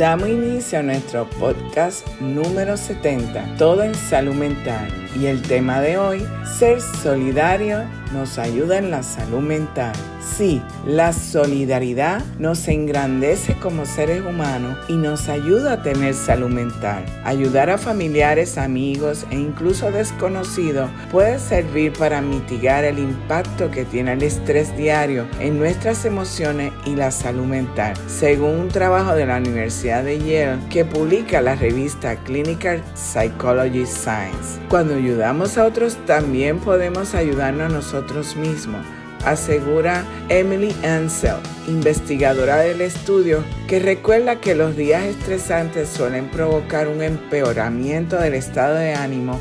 Damos inicio a nuestro podcast número 70, Todo en Salud Mental. Y el tema de hoy, ser solidario nos ayuda en la salud mental. Sí, la solidaridad nos engrandece como seres humanos y nos ayuda a tener salud mental. Ayudar a familiares, amigos e incluso desconocidos puede servir para mitigar el impacto que tiene el estrés diario en nuestras emociones y la salud mental. Según un trabajo de la Universidad de Yale que publica la revista Clinical Psychology Science. Cuando ayudamos a otros también podemos ayudarnos a nosotros mismos asegura Emily Ansel, investigadora del estudio, que recuerda que los días estresantes suelen provocar un empeoramiento del estado de ánimo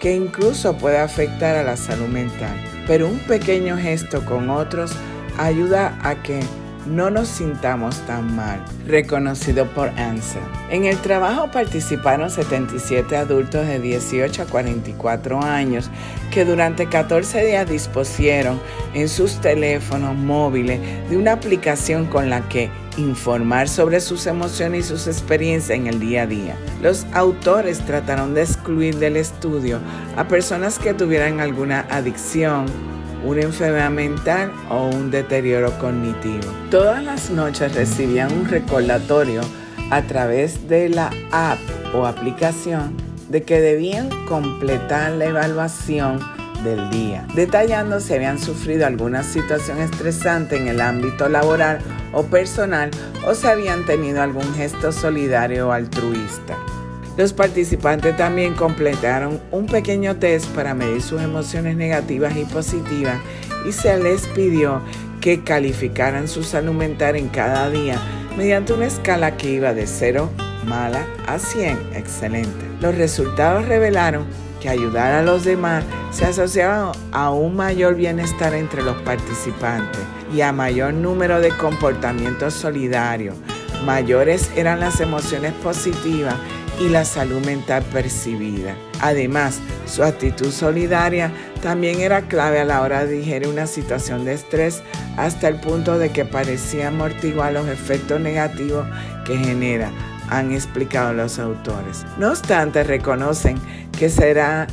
que incluso puede afectar a la salud mental. Pero un pequeño gesto con otros ayuda a que no nos sintamos tan mal, reconocido por ANSA. En el trabajo participaron 77 adultos de 18 a 44 años que durante 14 días dispusieron en sus teléfonos móviles de una aplicación con la que informar sobre sus emociones y sus experiencias en el día a día. Los autores trataron de excluir del estudio a personas que tuvieran alguna adicción, una enfermedad mental o un deterioro cognitivo. Todas las noches recibían un recordatorio a través de la app o aplicación de que debían completar la evaluación del día, detallando si habían sufrido alguna situación estresante en el ámbito laboral o personal o si habían tenido algún gesto solidario o altruista. Los participantes también completaron un pequeño test para medir sus emociones negativas y positivas y se les pidió que calificaran su salud mental en cada día mediante una escala que iba de 0 mala a 100 excelente. Los resultados revelaron que ayudar a los demás se asociaba a un mayor bienestar entre los participantes y a mayor número de comportamientos solidarios. Mayores eran las emociones positivas y la salud mental percibida. Además, su actitud solidaria también era clave a la hora de digerir una situación de estrés hasta el punto de que parecía amortiguar los efectos negativos que genera, han explicado los autores. No obstante, reconocen que será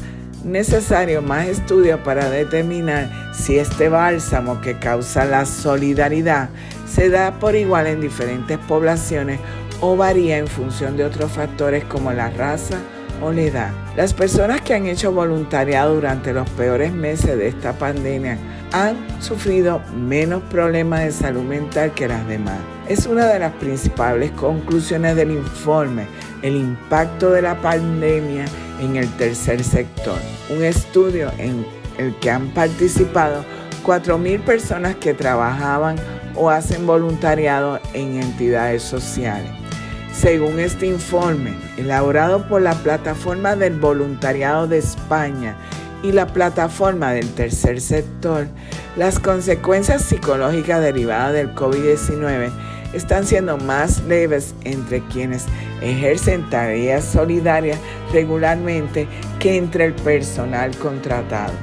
necesario más estudio para determinar si este bálsamo que causa la solidaridad se da por igual en diferentes poblaciones o varía en función de otros factores como la raza o la edad. Las personas que han hecho voluntariado durante los peores meses de esta pandemia han sufrido menos problemas de salud mental que las demás. Es una de las principales conclusiones del informe, el impacto de la pandemia en el tercer sector. Un estudio en el que han participado 4.000 personas que trabajaban o hacen voluntariado en entidades sociales. Según este informe, elaborado por la Plataforma del Voluntariado de España y la Plataforma del Tercer Sector, las consecuencias psicológicas derivadas del COVID-19 están siendo más leves entre quienes ejercen tareas solidarias regularmente que entre el personal contratado.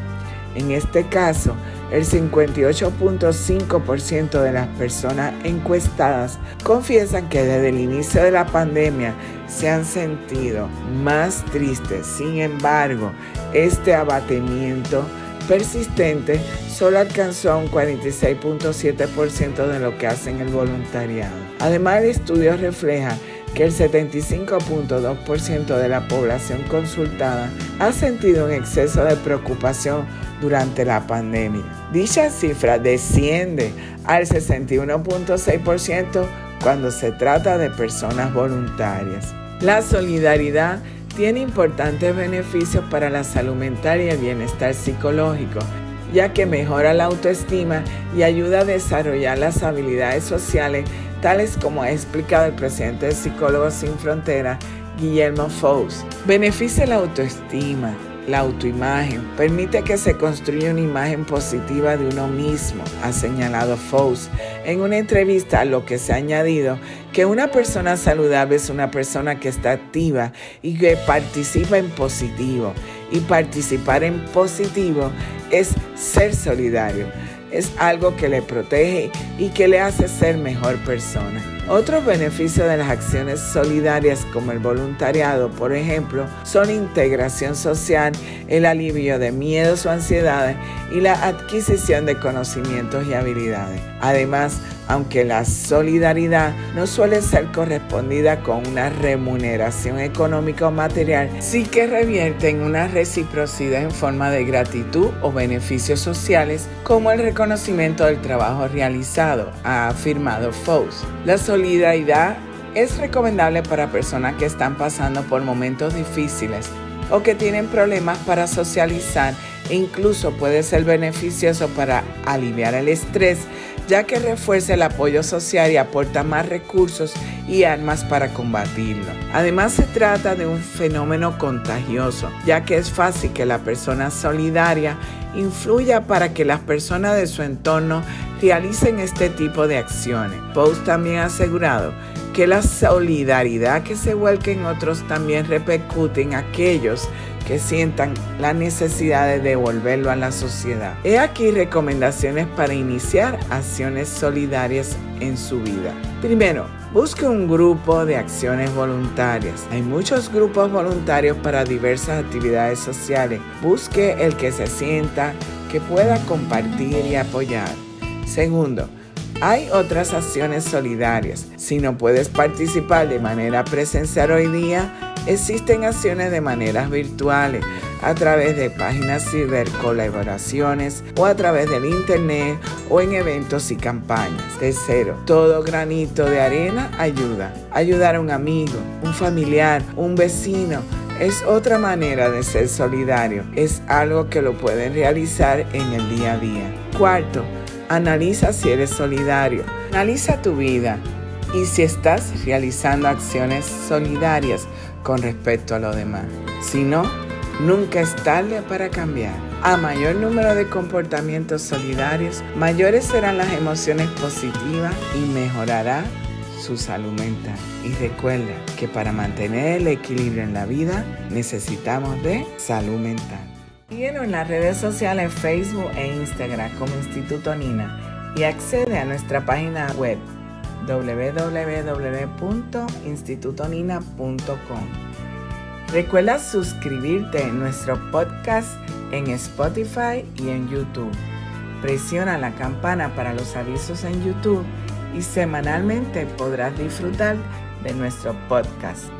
En este caso, el 58.5% de las personas encuestadas confiesan que desde el inicio de la pandemia se han sentido más tristes. Sin embargo, este abatimiento persistente solo alcanzó un 46.7% de lo que hacen el voluntariado. Además, el estudio refleja que el 75.2% de la población consultada ha sentido un exceso de preocupación durante la pandemia. Dicha cifra desciende al 61.6% cuando se trata de personas voluntarias. La solidaridad tiene importantes beneficios para la salud mental y el bienestar psicológico, ya que mejora la autoestima y ayuda a desarrollar las habilidades sociales, tales como ha explicado el presidente de Psicólogos Sin Fronteras, Guillermo Fous. Beneficia la autoestima, la autoimagen permite que se construya una imagen positiva de uno mismo, ha señalado Fous en una entrevista a lo que se ha añadido que una persona saludable es una persona que está activa y que participa en positivo. Y participar en positivo es ser solidario. Es algo que le protege y que le hace ser mejor persona. Otros beneficios de las acciones solidarias como el voluntariado, por ejemplo, son integración social, el alivio de miedos o ansiedades y la adquisición de conocimientos y habilidades. Además, aunque la solidaridad no suele ser correspondida con una remuneración económica o material, sí que revierte en una reciprocidad en forma de gratitud o beneficios sociales como el reconocimiento del trabajo realizado, ha afirmado Fous. La solidaridad es recomendable para personas que están pasando por momentos difíciles o que tienen problemas para socializar e incluso puede ser beneficioso para aliviar el estrés ya que refuerza el apoyo social y aporta más recursos y armas para combatirlo. Además se trata de un fenómeno contagioso, ya que es fácil que la persona solidaria influya para que las personas de su entorno realicen este tipo de acciones. Post también ha asegurado que la solidaridad que se vuelque en otros también repercute en aquellos que sientan la necesidad de devolverlo a la sociedad. He aquí recomendaciones para iniciar acciones solidarias en su vida. Primero, busque un grupo de acciones voluntarias. Hay muchos grupos voluntarios para diversas actividades sociales. Busque el que se sienta que pueda compartir y apoyar. Segundo, hay otras acciones solidarias. Si no puedes participar de manera presencial hoy día, existen acciones de maneras virtuales a través de páginas ciber colaboraciones o a través del internet o en eventos y campañas. Tercero, todo granito de arena ayuda. Ayudar a un amigo, un familiar, un vecino es otra manera de ser solidario. Es algo que lo pueden realizar en el día a día. Cuarto, Analiza si eres solidario. Analiza tu vida y si estás realizando acciones solidarias con respecto a lo demás. Si no, nunca es tarde para cambiar. A mayor número de comportamientos solidarios, mayores serán las emociones positivas y mejorará su salud mental. Y recuerda que para mantener el equilibrio en la vida necesitamos de salud mental. Síguenos en las redes sociales Facebook e Instagram como Instituto Nina y accede a nuestra página web www.institutonina.com. Recuerda suscribirte en nuestro podcast en Spotify y en YouTube. Presiona la campana para los avisos en YouTube y semanalmente podrás disfrutar de nuestro podcast.